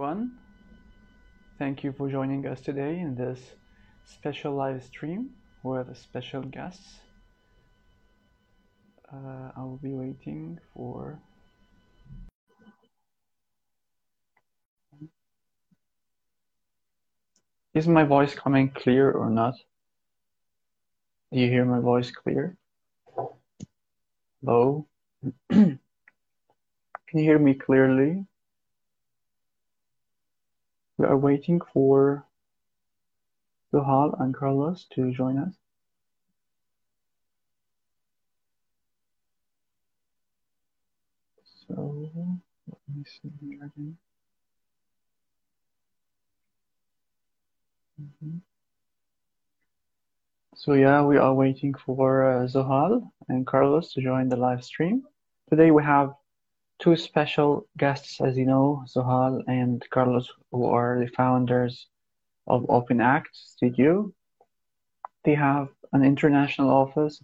everyone. Thank you for joining us today in this special live stream with special guests. Uh, I will be waiting for. Is my voice coming clear or not? Do you hear my voice clear? Hello? Can you hear me clearly? We are waiting for Zuhal and Carlos to join us. So let me see here again. Mhm. So yeah, we are waiting for uh, Zuhal and Carlos to join the live stream. Today we have two special guests, as you know, Zuhal and Carlos, who are the founders of OpenAct Studio. They have an international office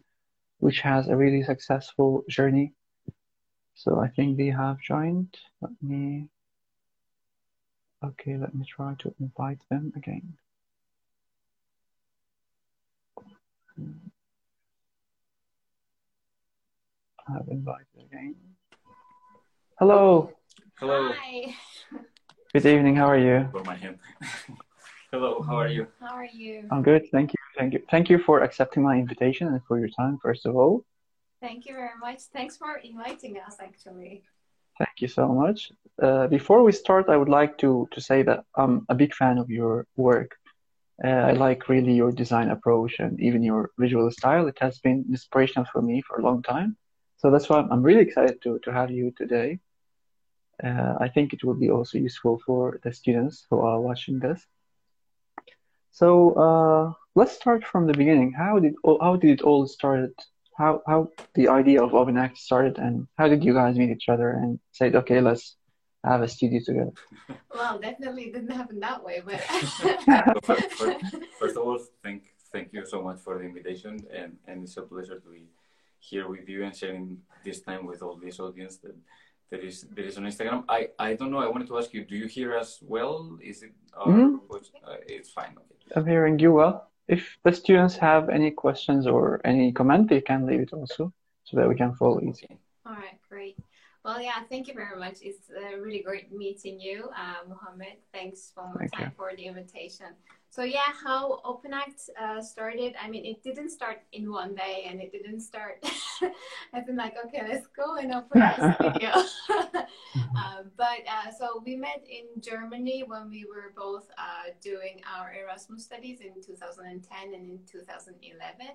which has a really successful journey. So I think they have joined. Let me, okay, let me try to invite them again. I have invited again. Hello, Hello. Hi. good evening. How are you? For my hand. Hello, how are you? How are you? I'm good. Thank you. Thank you. Thank you for accepting my invitation and for your time, first of all. Thank you very much. Thanks for inviting us, actually. Thank you so much. Uh, before we start, I would like to to say that I'm a big fan of your work. Uh, I like really your design approach and even your visual style. It has been inspirational for me for a long time. So that's why I'm, I'm really excited to to have you today. Uh, I think it will be also useful for the students who are watching this. So uh, let's start from the beginning. How did how did it all started? How how the idea of OpenAct started, and how did you guys meet each other and said, okay, let's have a studio together? Well, definitely didn't happen that way, but first, first, first of all, thank thank you so much for the invitation, and, and it's a pleasure to be here with you and sharing this time with all this audience that that is that is on Instagram. I, I don't know. I wanted to ask you, do you hear us well? Is it? Or Mhm. uh, it's fine. Okay. I'm hearing you well. If the students have any questions or any comment, they can leave it also so that we can follow easy. okay. all right, great. Well, yeah, thank you very much. It's uh, really great meeting you, uh, Mohammed. Thanks one more Thank time for the invitation. So yeah, how OpenAct uh, started. I mean, it didn't start in one day, and it didn't start. I've been like, okay, let's go and open a studio. uh, but uh, so we met in Germany when we were both uh, doing our Erasmus studies in 2010 and in 2011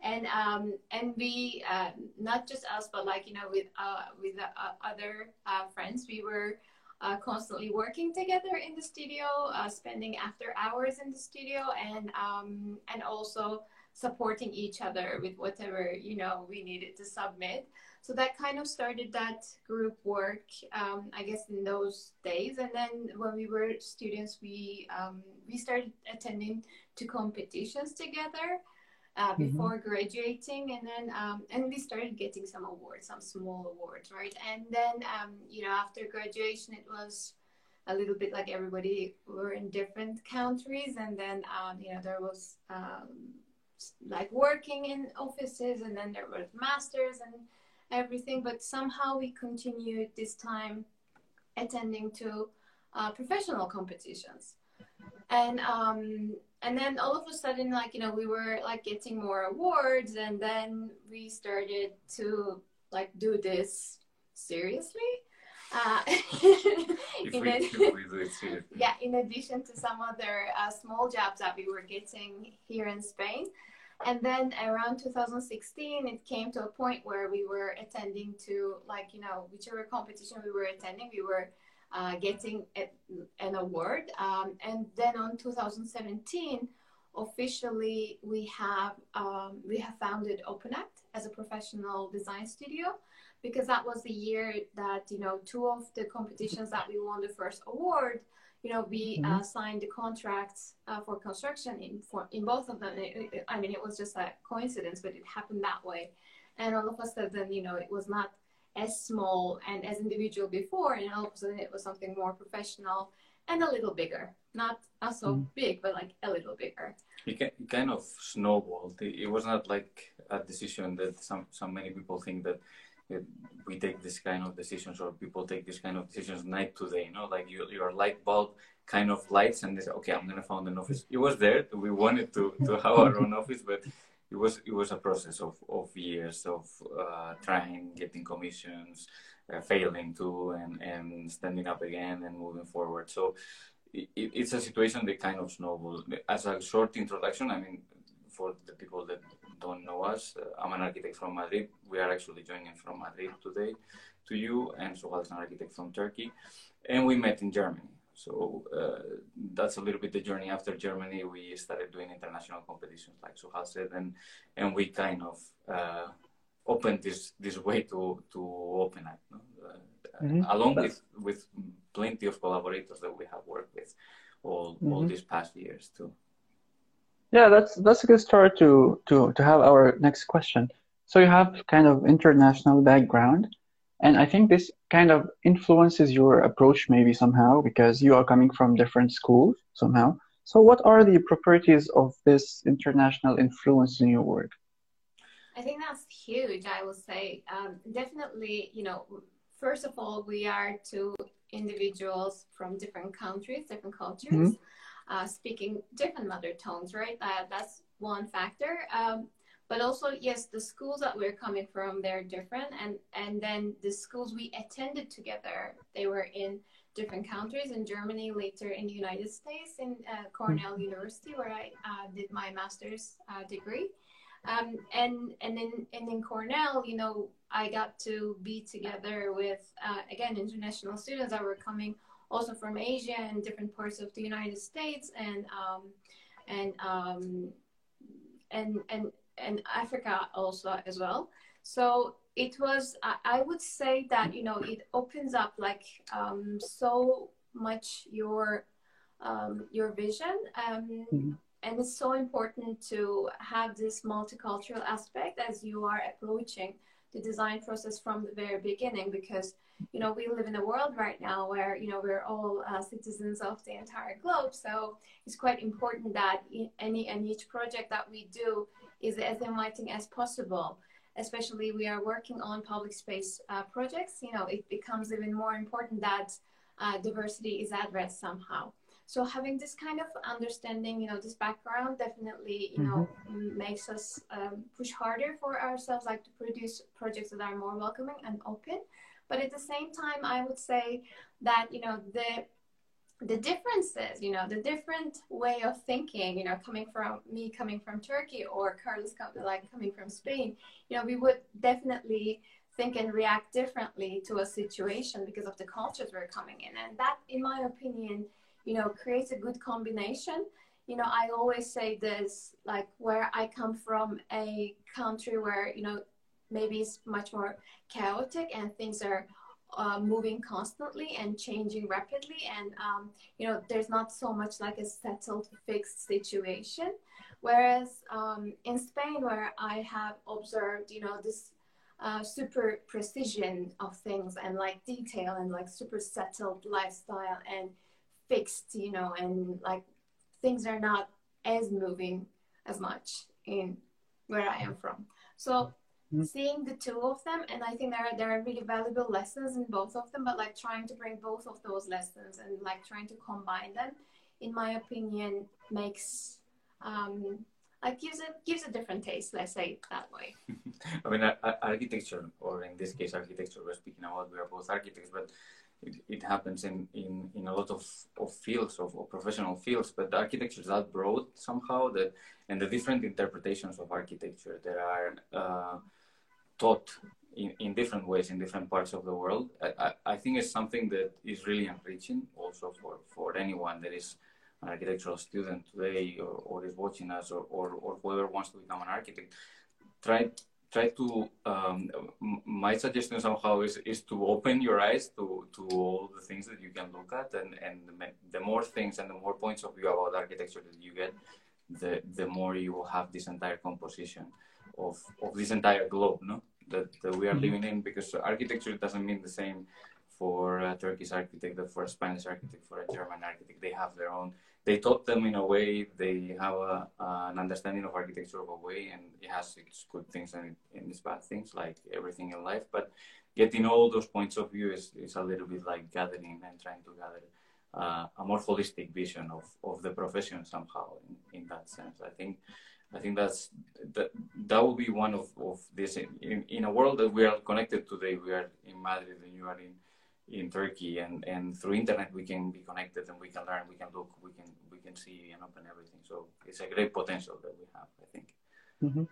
and um, and we uh, not just us but like you know with uh, with uh, other uh, friends we were uh, constantly working together in the studio uh, spending after hours in the studio and um, and also supporting each other with whatever you know we needed to submit. So that kind of started that group work um, i guess in those days. And then when we were students we um, we started attending to competitions together uh, Mhm. before graduating and then um, and we started getting some awards some small awards right and then um, you know after graduation it was a little bit like everybody were in different countries and then um, you know there was um, like working in offices and then there was masters and everything but somehow we continued this time attending to uh, professional competitions and um and then all of a sudden like you know we were like getting more awards and then we started to like do this seriously. Uh, in we, it- if we do it yeah in addition to some other uh, small jobs that we were getting here in spain. And then around 2016 it came to a point where we were attending to like you know whichever competition we were attending we were uh, getting a, an award. Um, and then on 2017 officially we have um, we have founded OpenAct as a professional design studio because that was the year that you know two of the competitions that we won the first award you know we uh, signed the contracts uh, for construction in for in both of them. It- it- i mean it was just a coincidence but it happened that way. And all of a sudden you know it was not as small and as individual before and all of a sudden it was something more professional and a little bigger. Not not so mm. big, but like a little bigger. It, kind of snowballed. It was not like a decision that some some many people think that we take this kind of decisions or people take this kind of decisions night to day. You know, like you, your light bulb kind of lights and they say, okay, I'm gonna found an office. It was there. We wanted to to have our own office, but it was it was a process of, of years of uh, trying, getting commissions, uh, failing too, and and standing up again and moving forward. So it, it's a situation that kind of snowballs. As a short introduction, I mean, for the people that don't know us, uh, I'm an architect from Madrid. We are actually joining from Madrid today to you, and Zuhal is an architect from Turkey, and we met in Germany. So uh, that's a little bit the journey. After Germany, we started doing international competitions, like Zuhal said, and and we kind of uh, opened this this way to to open up, no? uh, mm-hmm. along with with plenty of collaborators that we have worked with all mm-hmm. all these past years too. Yeah, that's that's a good start to to to have our next question. So you have kind of international background, and I think this kind of influences your approach maybe somehow because you are coming from different schools somehow. So what are the properties of this international influence in your work? I think that's huge. I will say um, definitely. You know, first of all, we are two individuals from different countries, different cultures. Mm-hmm uh, speaking different mother tongues, right? Uh, that's one factor. Um, but also, yes, the schools that we're coming from, they're different. And, and then the schools we attended together, they were in different countries, in Germany, later in the United States, in uh, Cornell mm-hmm. University, where I uh, did my master's uh, degree. Um, and and in and in Cornell, you know, I got to be together with uh, again international students that were coming also from Asia and different parts of the United States and um, and um, and and and Africa also as well. So it was I would say that you know it opens up like um, so much your um, your vision. Um, mm-hmm. And it's so important to have this multicultural aspect as you are approaching the design process from the very beginning because you know, we live in a world right now where, you know, we're all uh, citizens of the entire globe. So it's quite important that any and each project that we do is as inviting as possible. Especially we are working on public space uh, projects. You know, it becomes even more important that uh, diversity is addressed somehow. So having this kind of understanding, you know, this background definitely, you know, mm-hmm. makes us um, push harder for ourselves, like to produce projects that are more welcoming and open. But at the same time, I would say that, you know, the the differences, you know, the different way of thinking, you know, coming from me coming from Turkey or Carlos like coming from Spain, you know, we would definitely think and react differently to a situation because of the cultures we're coming in. And that, in my opinion, you know, creates a good combination. You know, I always say this, like where I come from, a country where, you know, maybe it's much more chaotic and things are uh, moving constantly and changing rapidly. And um, you know there's not so much like a settled fixed situation. Whereas um, in spain where i have observed you know this uh, super precision of things and like detail and like super settled lifestyle and fixed you know and like things are not as moving as much in where i am from. So mm-hmm. seeing the two of them and i think there are there are really valuable lessons in both of them but like trying to bring both of those lessons and like trying to combine them in my opinion makes um like gives it gives a different taste let's say it that way i mean architecture or in this case architecture we're speaking about we are both architects but it, it happens in, in, in a lot of, of fields of, of professional fields but architecture is that broad somehow that and the different interpretations of architecture there are uh, taught in, in different ways in different parts of the world. I, I, think it's something that is really enriching also for, for anyone that is an architectural student today or, or is watching us or, or, or whoever wants to become an architect. Try try to um, my suggestion somehow is, is to open your eyes to, to all the things that you can look at and, and the more things and the more points of view about architecture that you get the, the more you will have this entire composition of, of this entire globe, no? That, that we are mm-hmm. living in because architecture doesn't mean the same for a Turkish architect, for a Spanish architect, for a German architect. They have their own. They taught them in a way. They have a, uh, an understanding of architecture of a way, and it has its good things and, and its bad things, like everything in life. But getting all those points of view is, is a little bit like gathering and trying to gather uh, a more holistic vision of, of the profession somehow in, in that sense. I think I think that's that that will be one of, of this in, in a world that we are connected today. We are in Madrid and you are in in Turkey and, and through internet we can be connected and we can learn, we can look, we can we can see and open everything. So it's a great potential that we have, I think. Mm-hmm.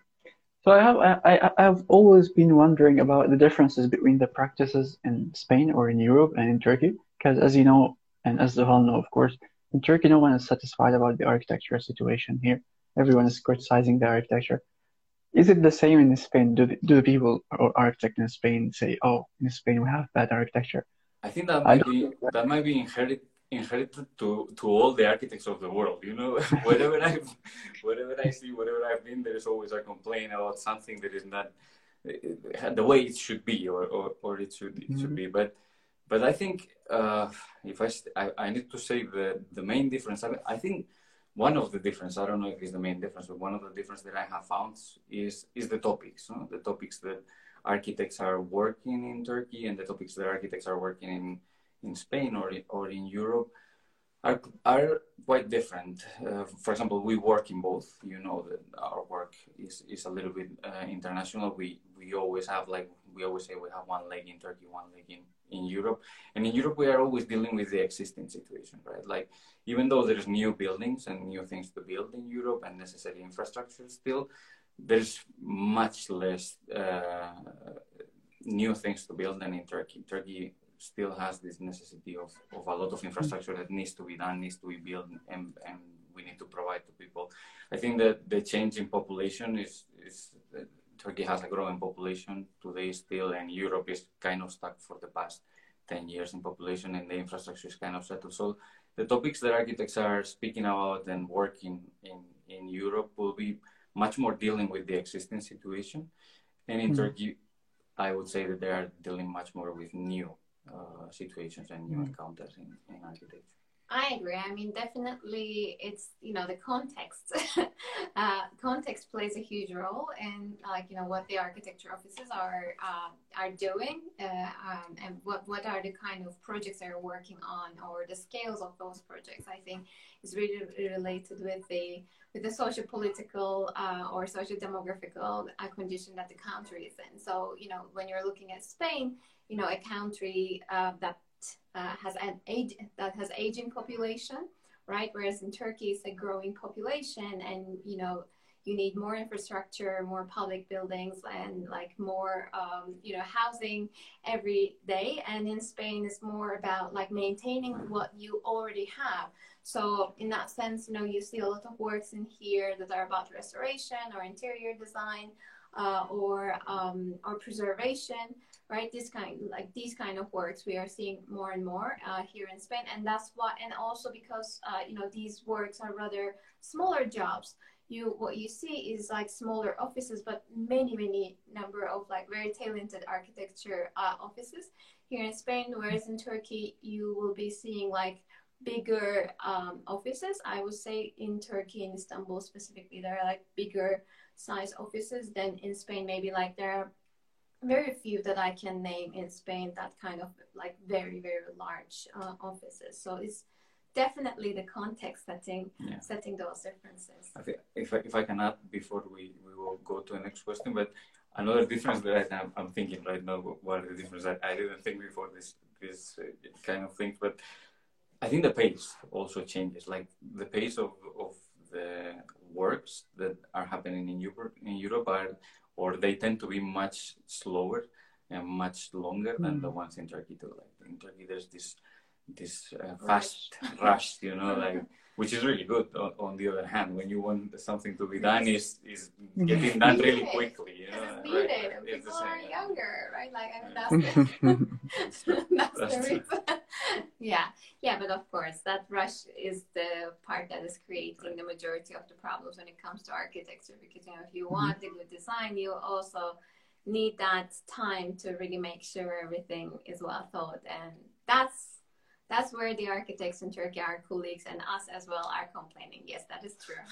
So I have I, I have always been wondering about the differences between the practices in Spain or in Europe and in Turkey, because as you know, and as the whole know, of course, in Turkey no one is satisfied about the architecture situation here. Everyone is criticizing the architecture. Is it the same in Spain? Do the, do the people or architects in Spain say, "Oh, in Spain we have bad architecture"? I think that might be that might be inherited inherited to to all the architects of the world. You know, wherever I wherever I see, wherever I've been, there is always a complaint about something that is not uh, the way it should be, or or, or it should it should mm-hmm. be. But but I think uh, if I, I, I need to say the the main difference. I, I think one of the difference. I don't know if it's the main difference, but one of the difference that I have found is is the topics. No? The topics that architects are working in Turkey and the topics that architects are working in in Spain or or in Europe are are quite different. Uh, for example, we work in both. You know that our work is is a little bit uh, international. We we always have like we always say we have one leg in Turkey, one leg in in Europe. And in Europe, we are always dealing with the existing situation, right? Like even though there's new buildings and new things to build in Europe and necessary infrastructure still, there's much less uh, new things to build than in Turkey. Turkey still has this necessity of, of a lot of infrastructure that needs to be done, needs to be built, and, and we need to provide to people. I think that the change in population is, is Turkey has a growing population today still, and Europe is kind of stuck for the past 10 years in population, and the infrastructure is kind of settled. So the topics that architects are speaking about and working in, in Europe will be much more dealing with the existing situation. And in mm-hmm. Turkey, I would say that they are dealing much more with new uh, situations and new mm. encounters in, in architecture. I agree. I mean, definitely, it's you know the context. uh, context plays a huge role in like you know what the architecture offices are uh, are doing, uh, um, and what what are the kind of projects they're working on, or the scales of those projects. I think is really related with the with the social political uh, or social demographical uh, condition that the country is in. So you know when you're looking at Spain, you know a country uh, that uh, has an age that has aging population, right? Whereas in Turkey, it's a growing population, and you know you need more infrastructure, more public buildings, and like more um, you know housing every day. And in Spain, it's more about like maintaining what you already have. So in that sense, you know, you see a lot of works in here that are about restoration or interior design uh, or um, or preservation right? This kind like these kind of works we are seeing more and more uh, here in spain. And that's why and also because uh, you know these works are rather smaller jobs. You what you see is like smaller offices but many many number of like very talented architecture uh, offices. Here in spain whereas in turkey you will be seeing like bigger um, offices. I would say in turkey in istanbul specifically there are like bigger size offices than in spain. Maybe like there are very few that I can name in Spain that kind of like very very large uh, offices. So it's definitely the context setting yeah. setting those differences. I think if I, if I can add before we, we will go to the next question, but another difference that I, I'm thinking right now, what are the difference I, I didn't think before this this uh, kind of things, but I think the pace also changes. Like the pace of of the works that are happening in Europe in Europe are or they tend to be much slower and much longer mm. than the hmm. ones in Turkey too. Like in Turkey, there's this this uh, fast rush. rush, you know, like which is really good. On, on, the other hand, when you want something to be done, is is getting done really quickly. You know, it's needed. Right? People are younger, right? Like I mean, that's the, that's, that's the reason. yeah, yeah, but of course, that rush is the part that is creating the majority of the problems when it comes to architecture. Because you know, if you mm-hmm. want a good design, you also need that time to really make sure everything is well thought and that's that's where the architects in Turkey, our colleagues, and us as well are complaining. Yes, that is true.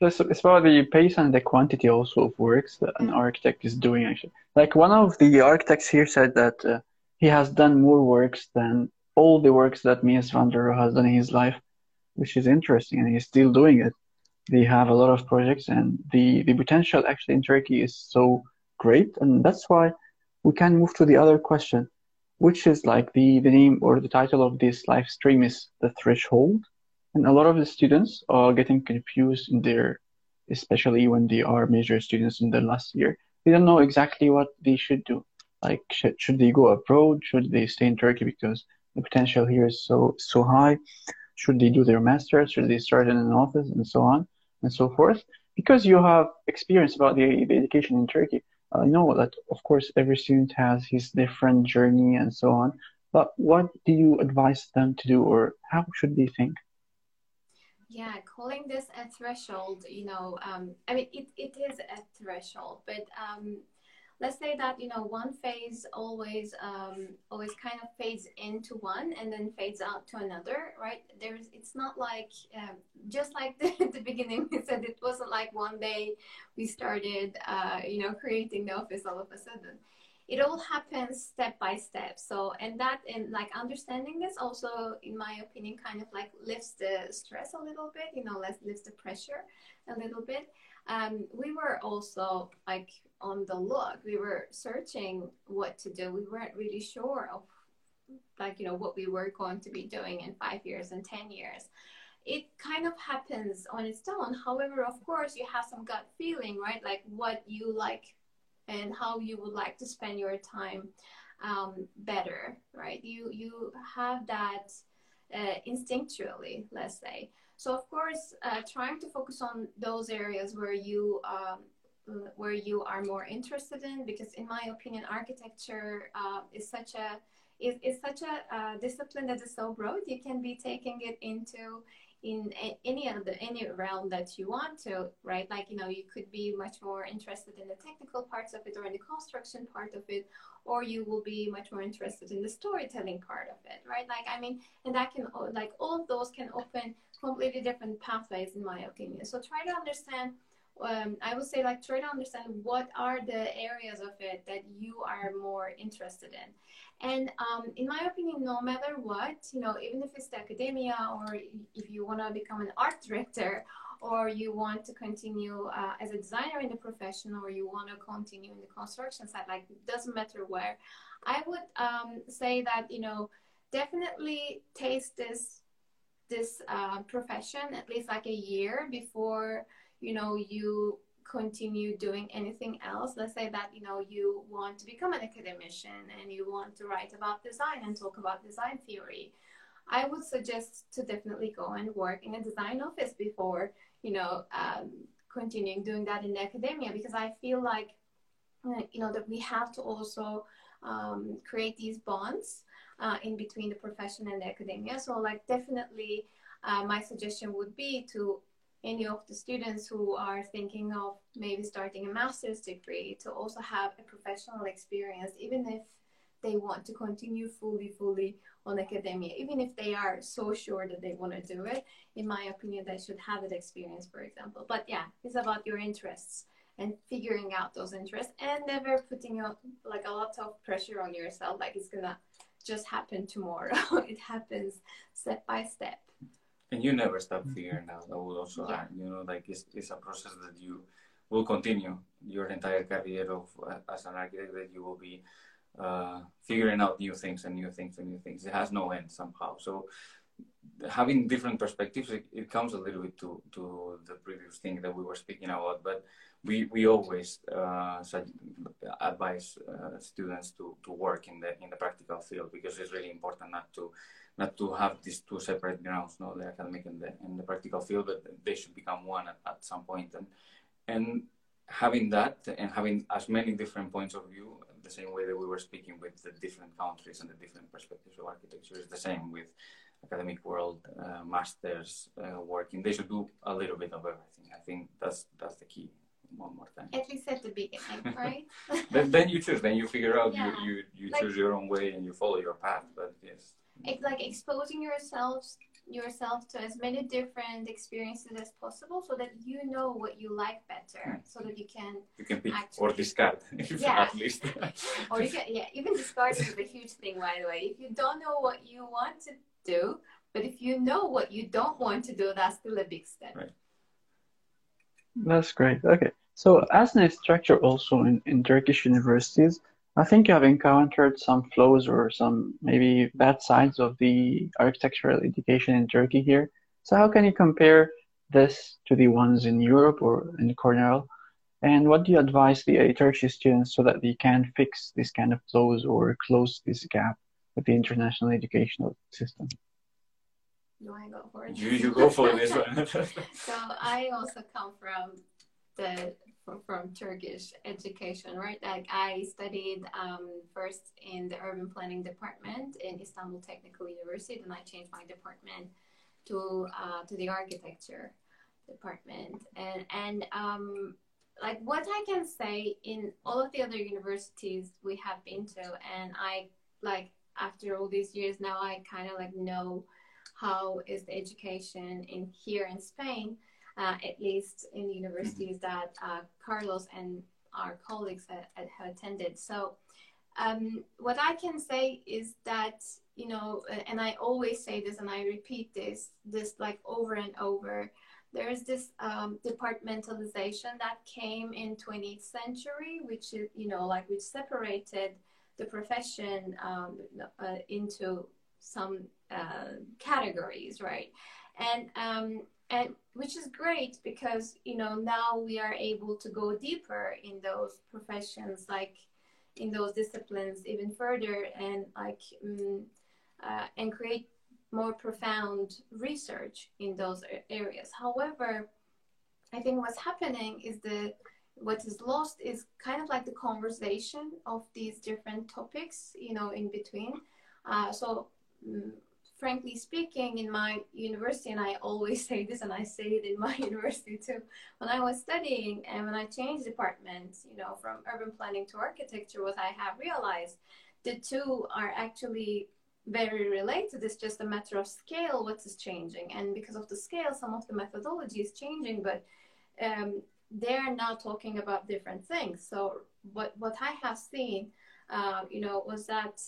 so it's about the pace and the quantity also of works that an architect is doing. Actually, like one of the architects here said that uh, he has done more works than all the works that Mies van der Rohe has done in his life, which is interesting, and he's still doing it. They have a lot of projects, and the the potential actually in Turkey is so great, and that's why we can move to the other question which is like the, the name or the title of this live stream is the threshold. And a lot of the students are getting confused in their, especially when they are major students in the last year. They don't know exactly what they should do. Like, should, should they go abroad? Should they stay in Turkey because the potential here is so, so high? Should they do their master's? Should they start in an office and so on and so forth? Because you have experience about the, the education in Turkey, I know that, of course, every student has his different journey and so on, but what do you advise them to do or how should they think? Yeah, calling this a threshold, you know, um, I mean, it, it is a threshold, but um, let's say that you know one phase always um, always kind of fades into one and then fades out to another right? There's it's not like um, just like the, the beginning we said it wasn't like one day we started uh, you know creating the office all of a sudden. It all happens step by step. So and that and like understanding this also in my opinion kind of like lifts the stress a little bit you know less lifts the pressure a little bit. Um, we were also like on the look. We were searching what to do. We weren't really sure of like you know what we were going to be doing in five years and ten years. It kind of happens on its own. However of course you have some gut feeling right? Like what you like and how you would like to spend your time um, better right? You you have that uh, instinctually let's say. So of course, uh, trying to focus on those areas where you um, where you are more interested in, because in my opinion, architecture uh, is such a is, is such a uh, discipline that is so broad. You can be taking it into in a, any of the any realm that you want to, right? Like you know, you could be much more interested in the technical parts of it or in the construction part of it, or you will be much more interested in the storytelling part of it, right? Like I mean, and that can like all of those can open completely different pathways in my opinion. So try to understand. Um, I would say like try to understand what are the areas of it that you are more interested in. And um, in my opinion, no matter what, you know, even if it's the academia or if you want to become an art director or you want to continue uh, as a designer in the profession or you want to continue in the construction side, like it doesn't matter where, I would um, say that, you know, definitely taste this this uh, profession at least like a year before you know you continue doing anything else. Let's say that you know you want to become an academician and you want to write about design and talk about design theory. I would suggest to definitely go and work in a design office before you know um, continuing doing that in academia because i feel like uh, you know that we have to also um, create these bonds uh, in between the profession and the academia. So like definitely uh, my suggestion would be to any of the students who are thinking of maybe starting a master's degree to also have a professional experience, even if they want to continue fully, fully on academia, even if they are so sure that they want to do it. In my opinion, they should have that experience, for example. But yeah, it's about your interests and figuring out those interests and never putting out like a lot of pressure on yourself, like it's gonna just happen tomorrow. it happens step by step and you never stop figuring out. I would also yeah. add, you know, like it's, it's a process that you will continue your entire career of uh, as an architect that you will be uh, figuring out new things and new things and new things. It has no end somehow. So having different perspectives, it, it comes a little bit to, to the previous thing that we were speaking about, but we, we always uh, advise uh, students to, to work in the in the practical field because it's really important not to not to have these two separate grounds, no, the academic and the, and the practical field, but they should become one at, at some point. And, and having that and having as many different points of view, the same way that we were speaking with the different countries and the different perspectives of architecture is the same with academic world, uh, masters, uh, working. They should do a little bit of everything. I think that's that's the key. one more time. At least at the beginning, right? then, then you choose. Then you figure out. Yeah. You you, you Like- choose your own way and you follow your path. But yes. It's like exposing yourselves yourself to as many different experiences as possible so that you know what you like better so that you can You can pick or Actually. discard, Yeah. at least. or you can yeah even discard is a huge thing by the way if you don't know what you want to do but if you know what you don't want to do that's still a big step Right. That's great. Okay. So as an instructor also in, in Turkish universities, I think you have encountered some flaws or some maybe bad sides of the architectural education in Turkey here. So how can you compare this to the ones in Europe or in Cornell? And what do you advise the Turkish students so that they can fix this kind of flaws or close this gap with the international educational system? do i go for it you you go for this one. so i also come from the from, turkish education right? Like i studied um, first in the urban planning department in istanbul technical university then i changed my department to uh, to the architecture department. And and um, like what i can say in all of the other universities we have been to and i like after all these years now i kind of like know how is the education in here in Spain, uh, at least in the universities that uh, Carlos and our colleagues have, have attended. So, um, what I can say is that you know, and I always say this, and I repeat this, this like over and over. There is this um, departmentalization that came in 20th century, which is you know like which separated the profession um, uh, into some uh, categories, right? And um, and which is great because you know now we are able to go deeper in those professions, like in those disciplines even further, and like um, uh, and create more profound research in those areas. However, I think what's happening is the what is lost is kind of like the conversation of these different topics, you know, in between. Uh, so mm, frankly speaking, in my university, and I always say this, and I say it in my university too, when I was studying and when I changed departments, you know, from urban planning to architecture, what I have realized, the two are actually very related. It's just a matter of scale, what is changing. And because of the scale, some of the methodology is changing, but um, they're now talking about different things. So what, what I have seen, uh, you know, was that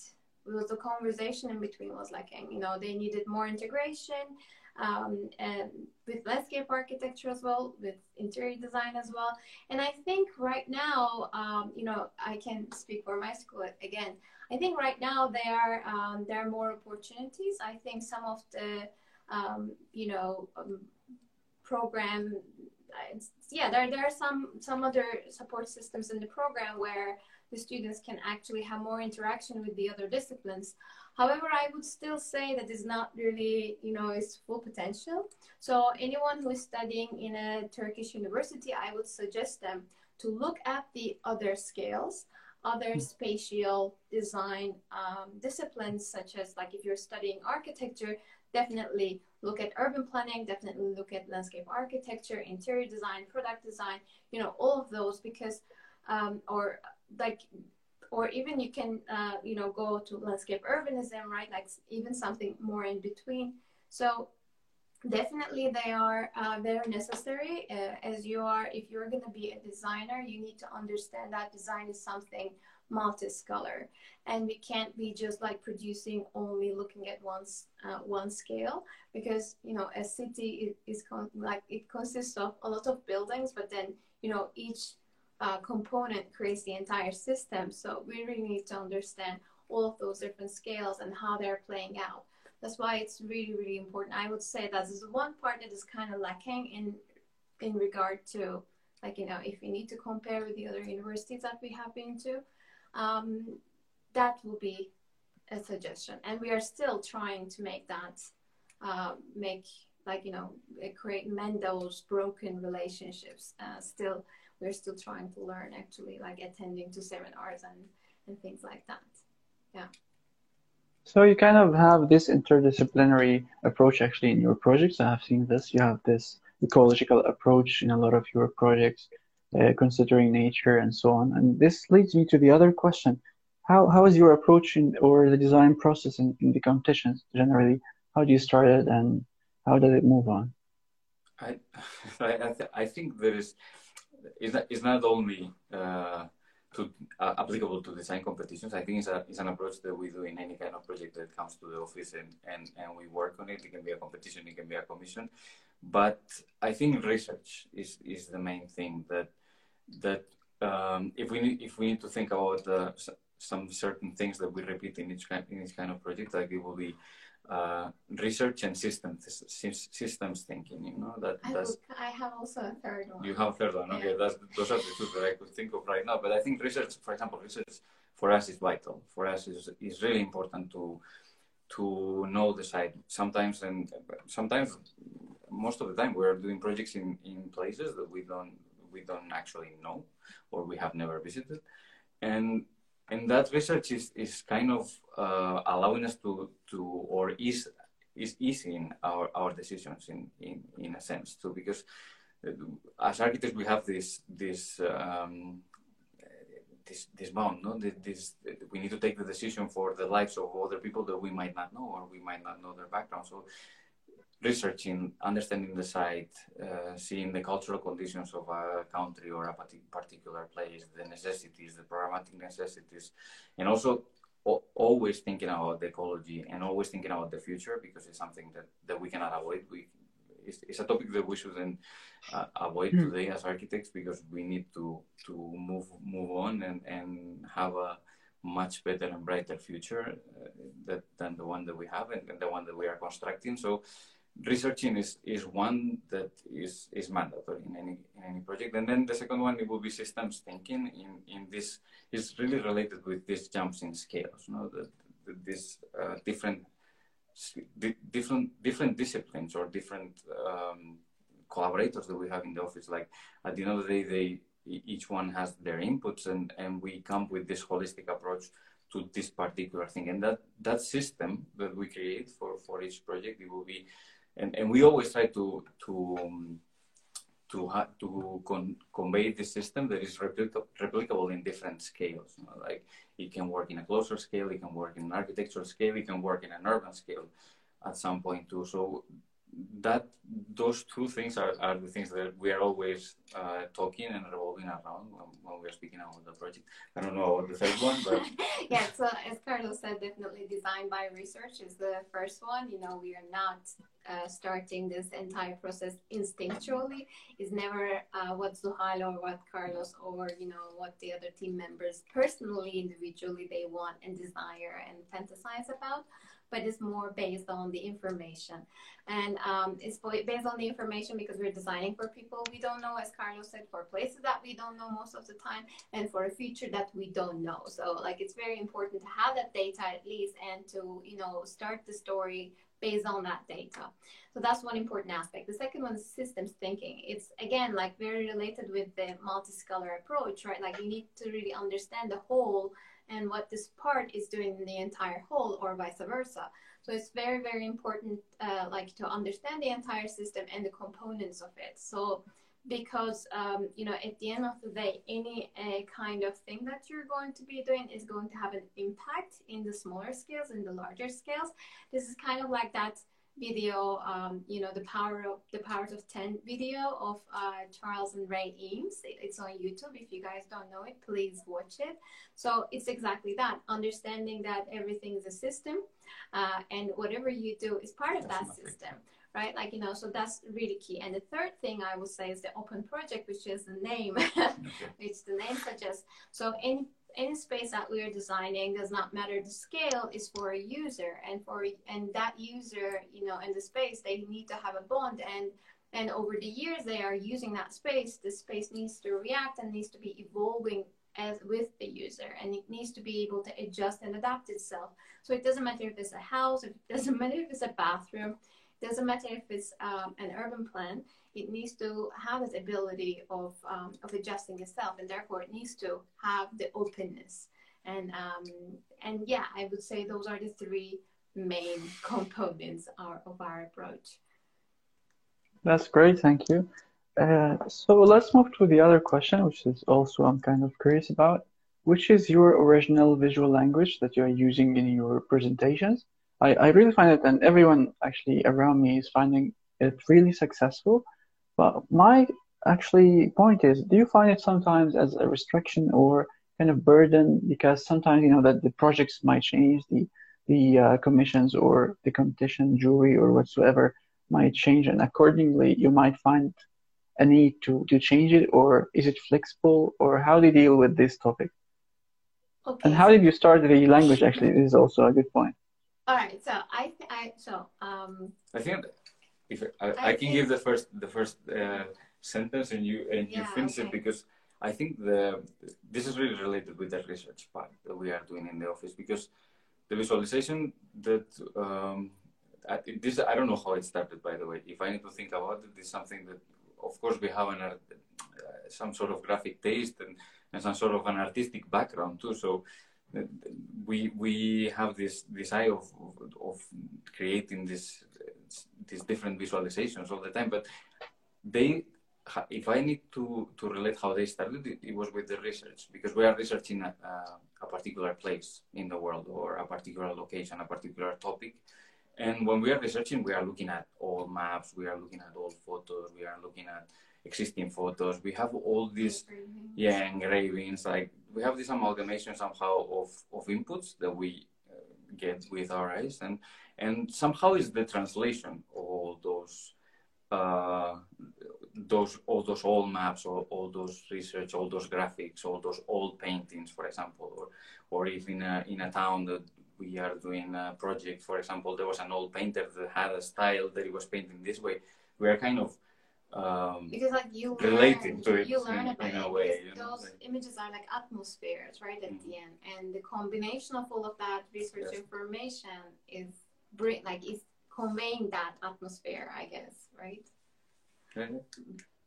was the conversation in between was lacking. You know, they needed more integration um, and with landscape architecture as well, with interior design as well. And I think right now, um, you know, I can speak for my school again. I think right now there are um, there are more opportunities. I think some of the um, you know program yeah there, there are some some other support systems in the program where the students can actually have more interaction with the other disciplines. However, I would still say that is not really, you know, its full potential. So anyone who is studying in a Turkish university, I would suggest them to look at the other scales, other spatial design um, disciplines, such as like if you're studying architecture, definitely look at urban planning, definitely look at landscape architecture, interior design, product design, you know, all of those because, um, or like or even you can uh, you know go to landscape urbanism right? Like even something more in between. So definitely they are uh, very necessary. Uh, as you are if you're going to be a designer you need to understand that design is something multi-scalar and we can't be just like producing only looking at one uh, one scale because you know a city is, is con- like it consists of a lot of buildings but then you know each uh, component creates the entire system. So we really need to understand all of those different scales and how they're playing out. That's why it's really, really important. I would say that is one part that is kind of lacking in in regard to like you know if we need to compare with the other universities that we have been to, um, that will be a suggestion. And we are still trying to make that uh, make like you know create mend those broken relationships. Uh, still we're still trying to learn actually like attending to seminars and and things like that yeah so you kind of have this interdisciplinary approach actually in your projects i have seen this you have this ecological approach in a lot of your projects uh, considering nature and so on. And this leads me to the other question: How how is your approach in, or the design process in, in the competitions generally? How do you start it, and how does it move on? I I, th- I think there is it's not, it's not only uh, to uh, applicable to design competitions. I think it's, a, it's an approach that we do in any kind of project that comes to the office and, and, and we work on it. It can be a competition, it can be a commission. But I think research is, is the main thing that that um, if we need, if we need to think about some certain things that we repeat in each kind in each kind of project, like it will be uh, research and systems systems thinking. You know that I, that's, I have also a third one. You have a third one. Okay, yeah. that's those are the two that I could think of right now. But I think research, for example, research for us is vital. For us is is really important to to know the site. Sometimes and sometimes most of the time we are doing projects in in places that we don't we don't actually know or we have never visited, and and that research is, is kind of uh, allowing us to, to or is is easing our, our decisions in, in, in a sense too because uh, as architects we have this this um, this this bound no? This we need to take the decision for the lives of other people that we might not know or we might not know their background. So researching, understanding the site, uh, seeing the cultural conditions of a country or a particular place, the necessities, the programmatic necessities, and also always thinking about the ecology and always thinking about the future because it's something that, that we cannot avoid. We, it's, it's a topic that we shouldn't uh, avoid mm. today as architects because we need to, to move move on and, and have a much better and brighter future uh, that, than the one that we have and, and the one that we are constructing. So researching is, is one that is, is mandatory in any, in any project. And then the second one, it will be systems thinking in, in this, is really related with these jumps in scales, you know, the, the, this uh, different, different, different disciplines or different um, collaborators that we have in the office. Like at the end of the day, they, each one has their inputs and, and we come with this holistic approach to this particular thing. And that, that system that we create for, for each project, it will be and, and we always try to to um, to ha- to con- convey the system that is replica- replicable in different scales. You know, like it can work in a closer scale, it can work in an architectural scale, it can work in an urban scale at some point too. So that those two things are, are the things that we are always uh, talking and revolving around when, when, we're speaking about the project. I don't know about the third one, but yeah. So as Carlos said, definitely design by research is the first one. You know, we are not uh, starting this entire process instinctually. It's never uh, what Zuhal or what Carlos or you know what the other team members personally, individually they want and desire and fantasize about but it's more based on the information. And um, it's based on the information because we're designing for people we don't know, as Carlos said, for places that we don't know most of the time, and for a future that we don't know. So, like, it's very important to have that data at least and to, you know, start the story based on that data. So that's one important aspect. The second one is systems thinking. It's again like very related with the multi-scalar approach, right? Like you need to really understand the whole and what this part is doing in the entire whole or vice versa. So it's very, very important uh, like to understand the entire system and the components of it. So because um, you know at the end of the day any uh, kind of thing that you're going to be doing is going to have an impact in the smaller scales and the larger scales this is kind of like that video, um, you know, the power of the powers of ten video of uh, Charles and Ray Eames. It's on YouTube. If you guys don't know it, please watch it. So it's exactly that, understanding that everything is a system, uh, and whatever you do is part of that system. Right, like you know, so that's really key. And the third thing I would say is the open project, which is the name, which the name suggests. So any any space that we are designing does not matter the scale is for a user. And for and that user you know in the space they need to have a bond. And and over the years they are using that space. The space needs to react and needs to be evolving as with the user. And it needs to be able to adjust and adapt itself. So it doesn't matter if it's a house it doesn't matter if it's a bathroom doesn't matter if it's um, an urban plan it needs to have this ability of, um, of adjusting itself and therefore it needs to have the openness and um, and yeah i would say those are the three main components are, of our approach that's great thank you Uh, so let's move to the other question, which is also I'm kind of curious about. Which is your original visual language that you're using in your presentations? I, I really find it, and everyone actually around me is finding it really successful. But my actually point is, do you find it sometimes as a restriction or kind of burden? Because sometimes you know that the projects might change, the the uh, commissions or the competition jury or whatsoever might change, and accordingly you might find a need to to change it, or is it flexible, or how do you deal with this topic? Okay. And how did you start the language? Actually, this is also a good point. All right. So I, I so um. I think if I, I, I can think- give the first the first uh, sentence and you and you finish okay. it because I think the this is really related with the research part that we are doing in the office because the visualization that um, I, this I don't know how it started by the way. If I need to think about it, it's something that of course we have an uh, some sort of graphic taste and, and some sort of an artistic background too. So we we have this this eye of of, creating this these different visualizations all the time. But they, if I need to to relate how they started, it, it was with the research because we are researching a, a, a particular place in the world or a particular location, a particular topic. And when we are researching, we are looking at all maps, we are looking at all photos, we are looking at existing photos. We have all these yeah engravings like we have this amalgamation somehow of of inputs that we uh, get with our eyes and and somehow is the translation of all those uh, those all those old maps or all those research all those graphics all those old paintings for example or or if in a in a town that we are doing a project for example there was an old painter that had a style that he was painting this way we are kind of um, because like you Relating learn, to it you learn in- about in a way, you know, those like- images are like atmospheres right at Mhm. the end and the combination of all of that research Yes. information is bring like is conveying that atmosphere i guess right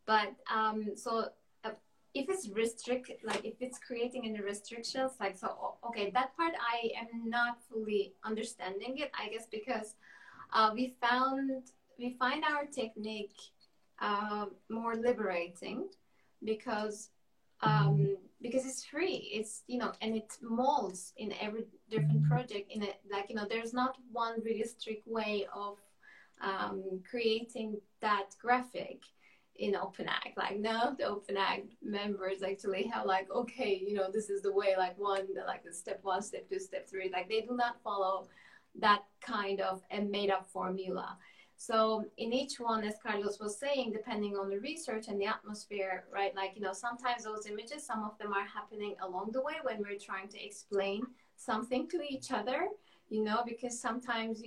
but um so uh, if it's restrict like if it's creating any restrictions like so okay that part i am not fully understanding it i guess because uh, we found we find our technique uh, more liberating because um, because it's free it's you know and it molds in every different project in it like you know there's not one really strict way of um, creating that graphic in OpenAct. Like now the OpenAct members actually have like, okay, you know, this is the way, like one, like the step one, step two, step three. Like they do not follow that kind of a made up formula. So in each one, as Carlos was saying, depending on the research and the atmosphere, right? Like, you know, sometimes those images, some of them are happening along the way when we're trying to explain something to each other you know because sometimes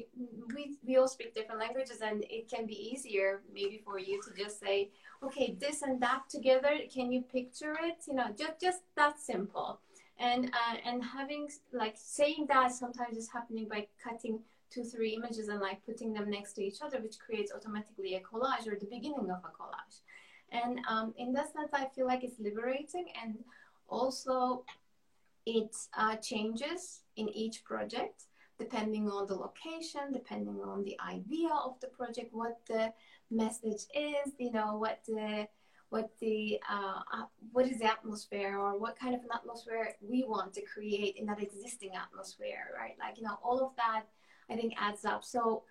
we, we all speak different languages and it can be easier maybe for you to just say okay this and that together can you picture it you know just just that simple and uh, and having like saying that sometimes is happening by cutting two three images and like putting them next to each other which creates automatically a collage or the beginning of a collage and um, in that sense i feel like it's liberating and also it uh, changes in each project depending on the location, depending on the idea of the project, what the message is, you know, what the what the uh, what is the atmosphere or what kind of an atmosphere we want to create in that existing atmosphere, right? Like you know, all of that I think adds up. So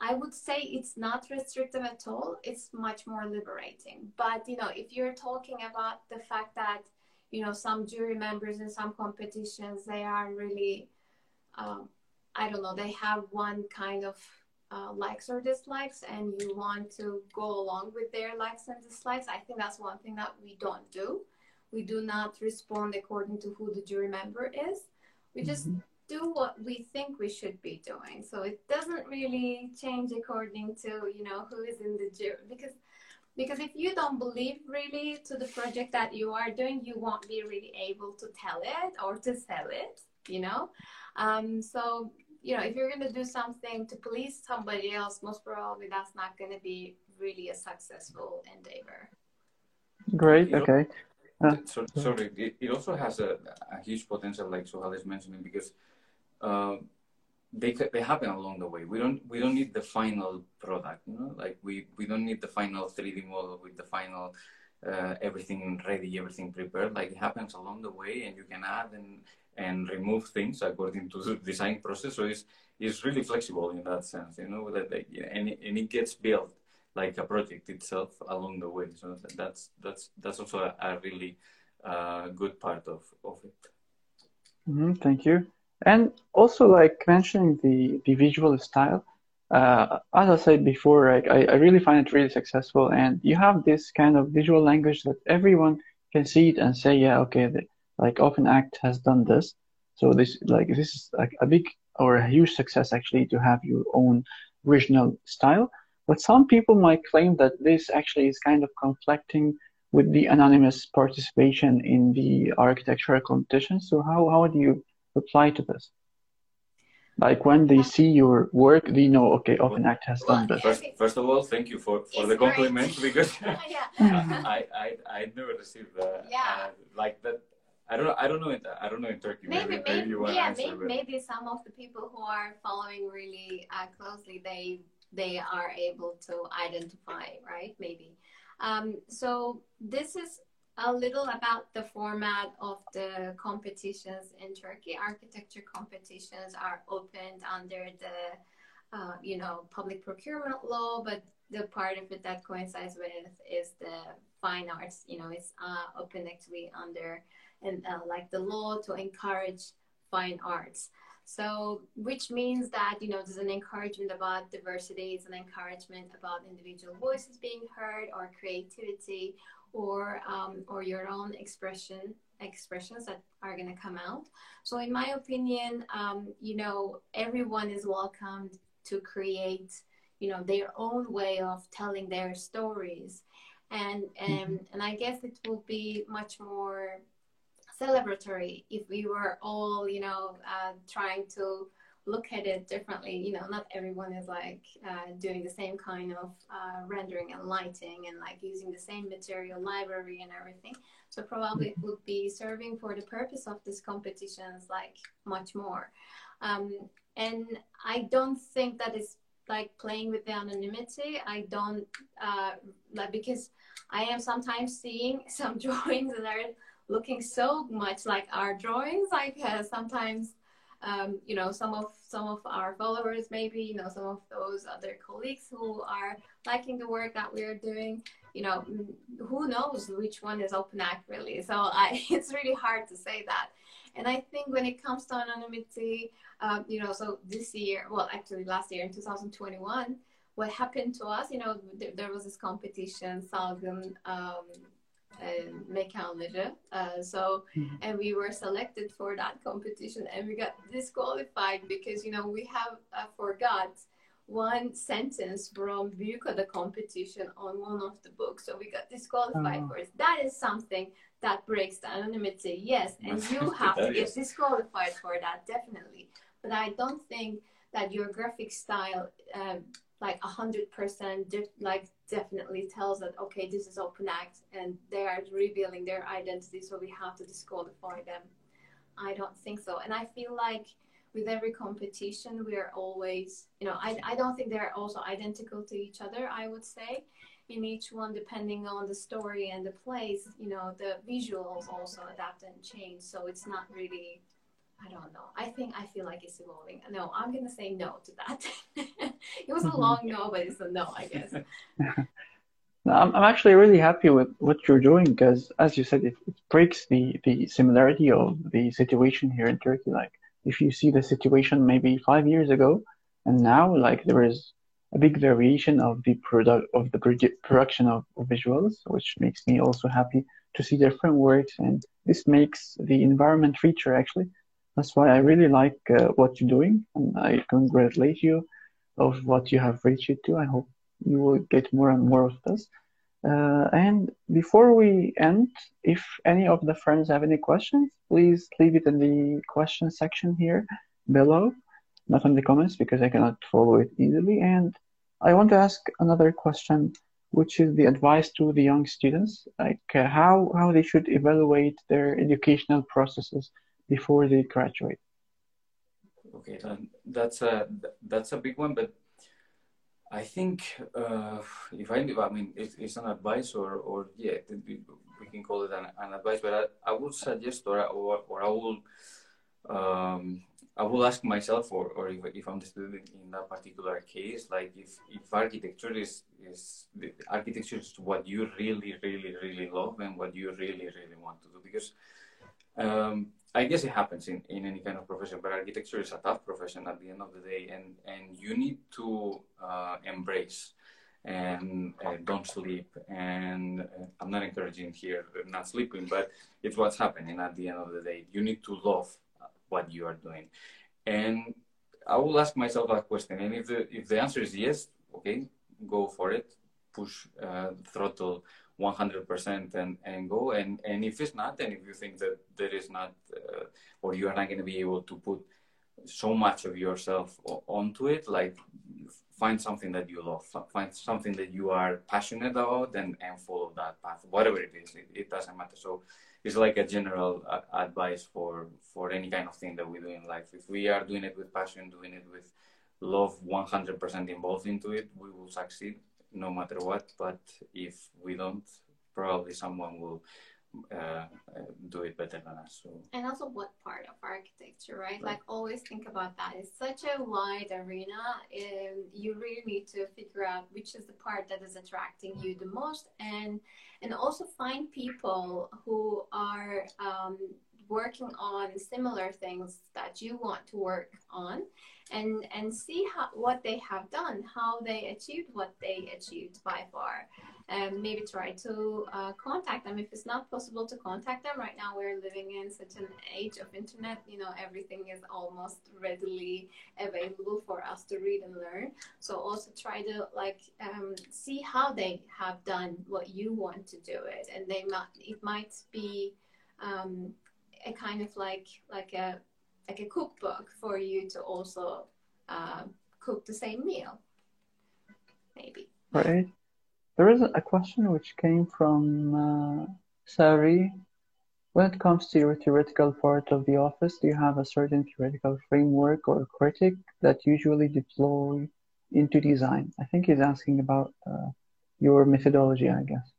I would say it's not restrictive at all. It's much more liberating. But you know, if you're talking about the fact that you know some jury members in some competitions they are really um, I don't know, they have one kind of uh, likes or dislikes, and you want to go along with their likes and dislikes. I think that's one thing that we don't do. We do not respond according to who the jury member is. We just Mhm. Do what we think we should be doing. So it doesn't really change according to you know who is in the jury because because if you don't believe really to the project that you are doing, you won't be really able to tell it or to sell it. You know, um, so you know if you're going to do something to please somebody else, most probably that's not going to be really a successful endeavor. Great. You Okay. Uh, so, sorry, it, it also has a, a huge potential, like Zuhal is mentioning, because uh, they they happen along the way. We don't we don't need the final product, you know. Like we we don't need the final 3D model with the final uh, everything ready, everything prepared. Like it happens along the way, and you can add and and remove things according to the design process. So it's it's really flexible in that sense, you know. That like and it, and it gets built like a project itself along the way. So that's that's that's also a, a really uh, good part of of it. Mm-hmm, thank you. And also, like mentioning the the visual style, uh, as I said before, like I, I really find it really successful. And you have this kind of visual language that everyone can see it and say, yeah, okay, the, like OpenAct has done this. So this like this is like a big or a huge success actually to have your own original style. But some people might claim that this actually is kind of conflicting with the anonymous participation in the architectural competition. So how, how do you reply to this? Like when they see your work, they know, okay, OpenAct has done this. First, first of all, thank you for, for the compliment because I, I I never received that. Yeah. Uh, like that. I don't know. I don't know. In, I don't know in Turkey. Maybe, maybe, maybe you yeah, answer, maybe, maybe some of the people who are following really uh, closely, they they are able to identify, right? Maybe. Um, so this is a little about the format of the competitions in Turkey. Architecture competitions are opened under the, uh, you know, public procurement law, but the part of it that coincides with is the fine arts. You know, it's uh, open actually under and uh, like the law to encourage fine arts. So, which means that, you know, there's an encouragement about diversity, it's an encouragement about individual voices being heard or creativity or, um, or your own expression, expressions that are going to come out. So, in my opinion, um, you know, everyone is welcomed to create, you know, their own way of telling their stories. And, and, mm-hmm. and I guess it will be much more celebratory if we were all, you know, uh, trying to look at it differently. You know, not everyone is like uh, doing the same kind of uh, rendering and lighting and like using the same material library and everything. So probably it would be serving for the purpose of these competitions like much more. Um, and I don't think that is like playing with the anonymity. I don't uh, like because I am sometimes seeing some drawings that are looking so much like our drawings. Like uh, sometimes, um, you know, some of some of our followers, maybe you know, some of those other colleagues who are liking the work that we are doing. You know, mm, who knows which one is OpenAct really? So I, it's really hard to say that. And I think when it comes to anonymity, um, you know, so this year, well, actually last year in 2021, what happened to us, you know, there, there was this competition, Salgın um, and mekanları. Uh, so, mm-hmm. and we were selected for that competition and we got disqualified because, you know, we have uh, forgot one sentence from Büyükada competition on one of the books. So we got disqualified oh. for it. That is something that breaks the anonymity. Yes, and you have to get disqualified for that, definitely. But I don't think that your graphic style um, like a hundred percent like definitely tells that okay this is open act and they are revealing their identity so we have to disqualify them. I don't think so. And i feel like with every competition we are always you know i, I don't think they're also identical to each other i would say. In each one depending on the story and the place you know the visuals also adapt and change so it's not really I don't know. I think I feel like it's evolving. No, I'm gonna say no to that. it was a mm-hmm. long no, but it's a no, I guess. I'm, I'm actually really happy with what you're doing because, as you said, it, it breaks the, the similarity of the situation here in Turkey. Like, if you see the situation maybe five years ago and now, like, there is a big variation of the product of the production of, of visuals, which makes me also happy to see different works, and this makes the environment richer actually that's why I really like uh, what you're doing, and I congratulate you of what you have reached to. I hope you will get more and more of this. Uh, and before we end, if any of the friends have any questions, please leave it in the question section here below, not in the comments because I cannot follow it easily. And I want to ask another question, which is the advice to the young students, like uh, how how they should evaluate their educational processes before they graduate? Okay, that's a that's a big one, but I think uh, if I, I mean, it's, it's an advice or, or yeah, we can call it an, an advice, but I, I would suggest or, or, or I will, um, I will ask myself or, or if, if I'm the student in that particular case, like if, if architecture is, is architecture is what you really, really, really love and what you really, really want to do because um, I guess it happens in, in any kind of profession, but architecture is a tough profession at the end of the day, and, and you need to uh, embrace and uh, don't sleep. And uh, I'm not encouraging here not sleeping, but it's what's happening at the end of the day. You need to love what you are doing. And I will ask myself that question. And if the, if the answer is yes, okay, go for it, push uh, throttle 100% and, and go. And, and if it's not, and if you think that there is not, uh, or you are not going to be able to put so much of yourself onto it, like find something that you love, find something that you are passionate about and, and follow that path, whatever it is, it, it doesn't matter. So it's like a general uh, advice for, for any kind of thing that we do in life. If we are doing it with passion, doing it with love 100% involved into it, we will succeed no matter what. But if we don't, probably someone will uh, do it better than us. So. And also, what part of architecture, right? right? Like, always think about that. It's such a wide arena, and you really need to figure out which is the part that is attracting you the most, and and also find people who are um, working on similar things that you want to work on and and see how what they have done how they achieved what they achieved by far. And maybe try to uh, contact them. If it's not possible to contact them right now we're living in such an age of internet you know everything is almost readily available for us to read and learn. So also try to like um, see how they have done what you want to do it. And they might it might be um, a kind of like like a like a cookbook for you to also uh, cook the same meal, maybe. Right. There is a question which came from uh, Sari. When it comes to your theoretical part of the office, do you have a certain theoretical framework or critic that usually deploy into design? I think he's asking about uh, your methodology, I guess.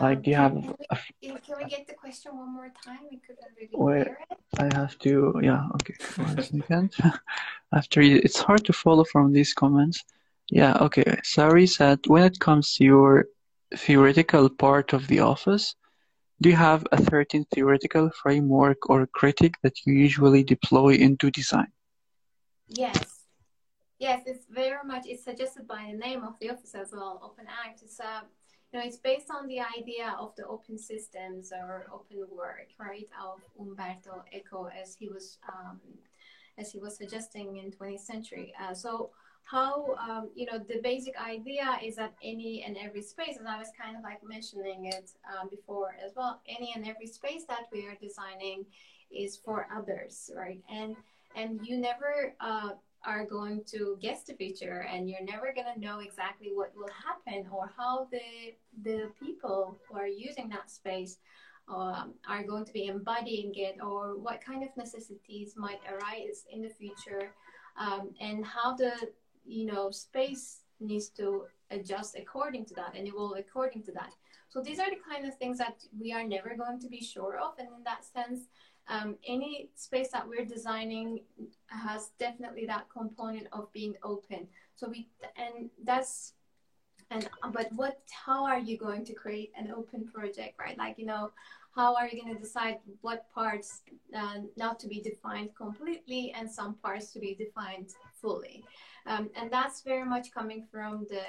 Like, do you have? A, can we get the question one more time? We couldn't really hear it. I have to. Yeah. Okay. One second. After you, it's hard to follow from these comments. Yeah. Okay. Sari said, when it comes to your theoretical part of the office, do you have a certain theoretical framework or critic that you usually deploy into design? Yes. Yes, it's very much. It's suggested by the name of the office as well. Open Act. It's a you know, it's based on the idea of the open systems or open work, right, of Umberto Eco, as he was um, as he was suggesting in 20th century. Uh, so how um, you know the basic idea is that any and every space, and I was kind of like mentioning it um, before as well. Any and every space that we are designing is for others, right? And and you never uh, are going to guess the future and you're never going to know exactly what will happen or how the the people who are using that space um, are going to be embodying it or what kind of necessities might arise in the future um, and how the you know space needs to adjust according to that and evolve according to that. So these are the kind of things that we are never going to be sure of and in that sense um, any space that we're designing has definitely that component of being open. So we and that's and but what how are you going to create an open project, right? Like you know, how are you going to decide what parts uh, not to be defined completely and some parts to be defined fully? Um, and that's very much coming from the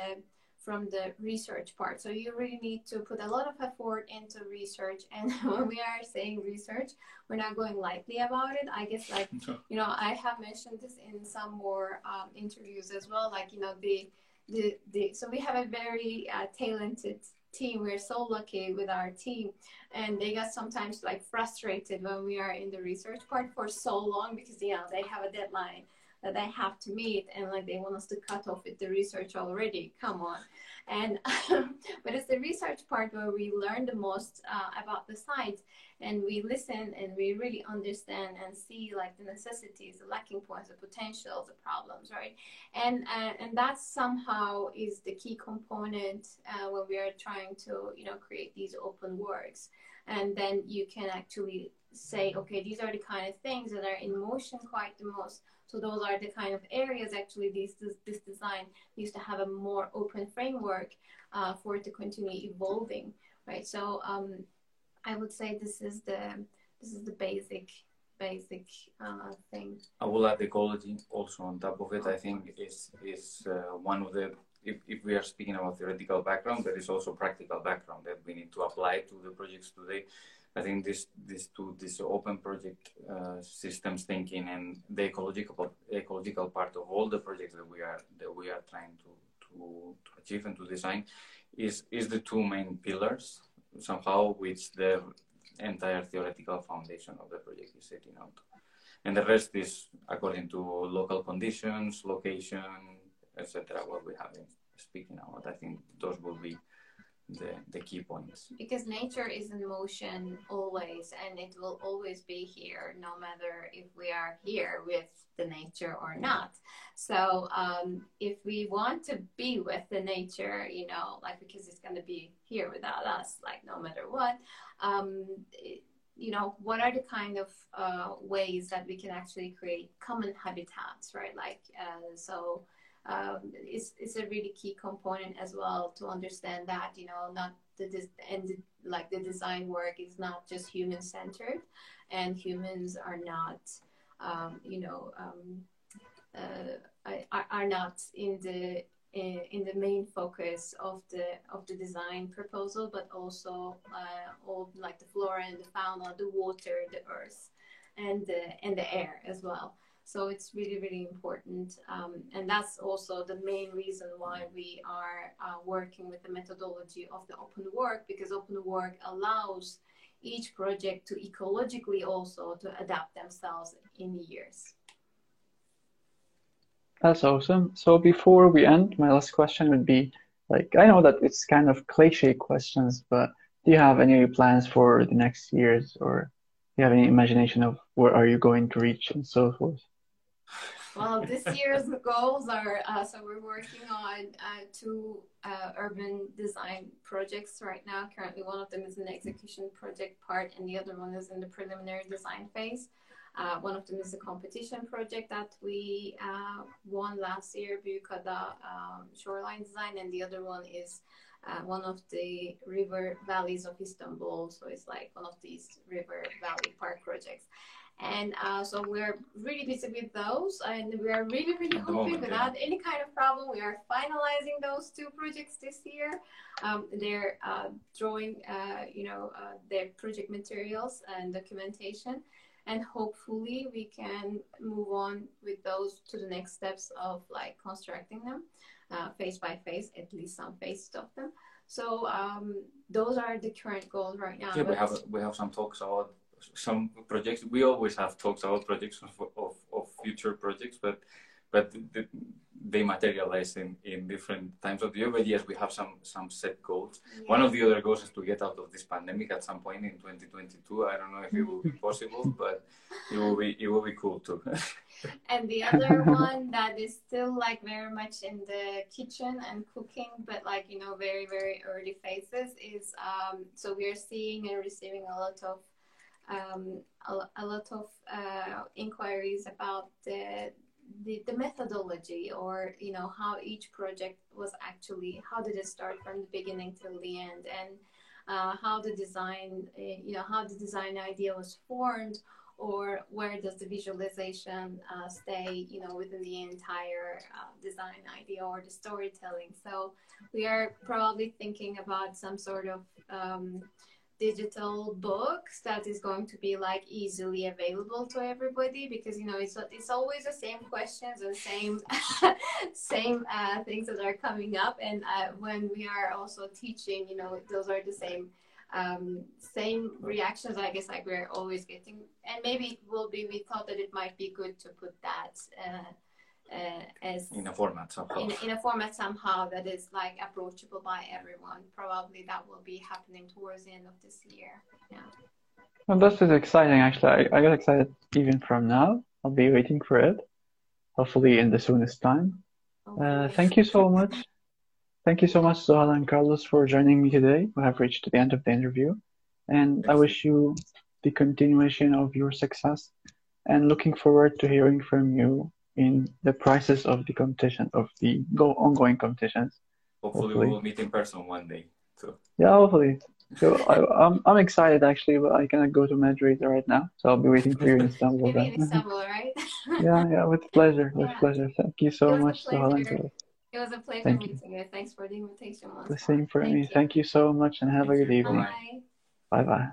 from the research part. So you really need to put a lot of effort into research. And when we are saying research, we're not going lightly about it. I guess like, you know, I have mentioned this in some more um, interviews as well. Like, you know, the, the, the, so we have a very uh, talented team. We're so lucky with our team. And they get sometimes like frustrated when we are in the research part for so long because, you know, they have a deadline that I have to meet and like they want us to cut off with the research already. Come on. And but it's the research part where we learn the most uh, about the science and we listen and we really understand and see like the necessities, the lacking points, the potentials, the problems, right? And uh, and that somehow is the key component uh, when we are trying to you know create these open works, and then you can actually say, okay, these are the kind of things that are in motion quite the most. So those are the kind of areas actually this this, this design needs to have a more open framework uh, for it to continue evolving, right? So um, I would say this is the this is the basic basic uh, thing. I will add ecology also on top of it. I think is is uh, one of the if, if we are speaking about theoretical background, there is also practical background that we need to apply to the projects today. I think this this to this open project uh, systems thinking and the ecological ecological part of all the projects that we are that we are trying to to, to achieve and to design is is the two main pillars somehow which the entire theoretical foundation of the project is setting out. And the rest is according to local conditions, location, etc. What we have been speaking about. I think those will be the, the key points. Because nature is in motion always, and it will always be here, no matter if we are here with the nature or not. So, um, if we want to be with the nature, you know, like because it's going to be here without us, like no matter what, um, it, you know, what are the kind of uh, ways that we can actually create common habitats, right? Like, uh, so um, it's, it's a really key component as well to understand that you know not the and the, like the design work is not just human centered and humans are not um, you know um, uh, are, are not in the in the main focus of the of the design proposal but also uh, all like the flora and the fauna the water the earth and the and the air as well so it's really, really important. Um, and that's also the main reason why we are uh, working with the methodology of the open work, because open work allows each project to ecologically also to adapt themselves in the years. That's awesome. So before we end, my last question would be like, I know that it's kind of cliche questions, but do you have any plans for the next years or do you have any imagination of where are you going to reach and so forth? Well, this year's goals are uh, so we're working on uh, two uh, urban design projects right now. Currently, one of them is an execution project part, and the other one is in the preliminary design phase. Uh, one of them is a competition project that we uh, won last year, Büyükada um, Shoreline Design, and the other one is uh, one of the river valleys of Istanbul. So it's like one of these river valley park projects. And uh, so we're really busy with those, and we are really, really hoping without yeah. any kind of problem, we are finalizing those two projects this year. Um, they're uh, drawing, uh, you know, uh, their project materials and documentation, and hopefully we can move on with those to the next steps of like constructing them, uh, phase by phase, at least some phases of them. So um, those are the current goals right now. Yeah, we have we have some talks about some projects. We always have talks about projects of, of, of future projects, but but the, they materialize in, in different times of the year. But yes, we have some some set goals. Yeah. One of the other goals is to get out of this pandemic at some point in 2022. I don't know if it will be possible, but it will be it will be cool too. and the other one that is still like very much in the kitchen and cooking, but like you know very very early phases is um, so we are seeing and receiving a lot of um, a, a, lot of uh, inquiries about the, the, the methodology or you know how each project was actually how did it start from the beginning till the end? And uh, how the design uh, you know how the design idea was formed or where does the visualization uh, stay you know within the entire uh, design idea or the storytelling? So we are probably thinking about some sort of um, digital books that is going to be like easily available to everybody because you know it's it's always the same questions and same same uh, things that are coming up. And uh, when we are also teaching you know those are the same um, same reactions I guess like we're always getting. And maybe it will be we thought that it might be good to put that uh, uh, as in a format somehow. In, in a format somehow that is like approachable by everyone. Probably that will be happening towards the end of this year. Yeah. Well, this is exciting. Actually, I, I got excited even from now. I'll be waiting for it, hopefully in the soonest time. Uh, thank you so much. Thank you so much, Zohala and Carlos, for joining me today. We have reached the end of the interview, and I wish you the continuation of your success and looking forward to hearing from you in the process of the competition of the go ongoing competitions. Hopefully, hopefully. we will meet in person one day. So yeah, hopefully. So I, am I'm, I'm excited actually, but I cannot go to Madrid right now, so I'll be waiting for you in Istanbul. Maybe in Istanbul, right? yeah, yeah, with pleasure, with yeah. pleasure. Thank you so much, Sohalan. It was a pleasure Thank meeting you. you. Thanks for the invitation. The same for Thank me. You. Thank you so much, and have Thank a good evening. Bye bye.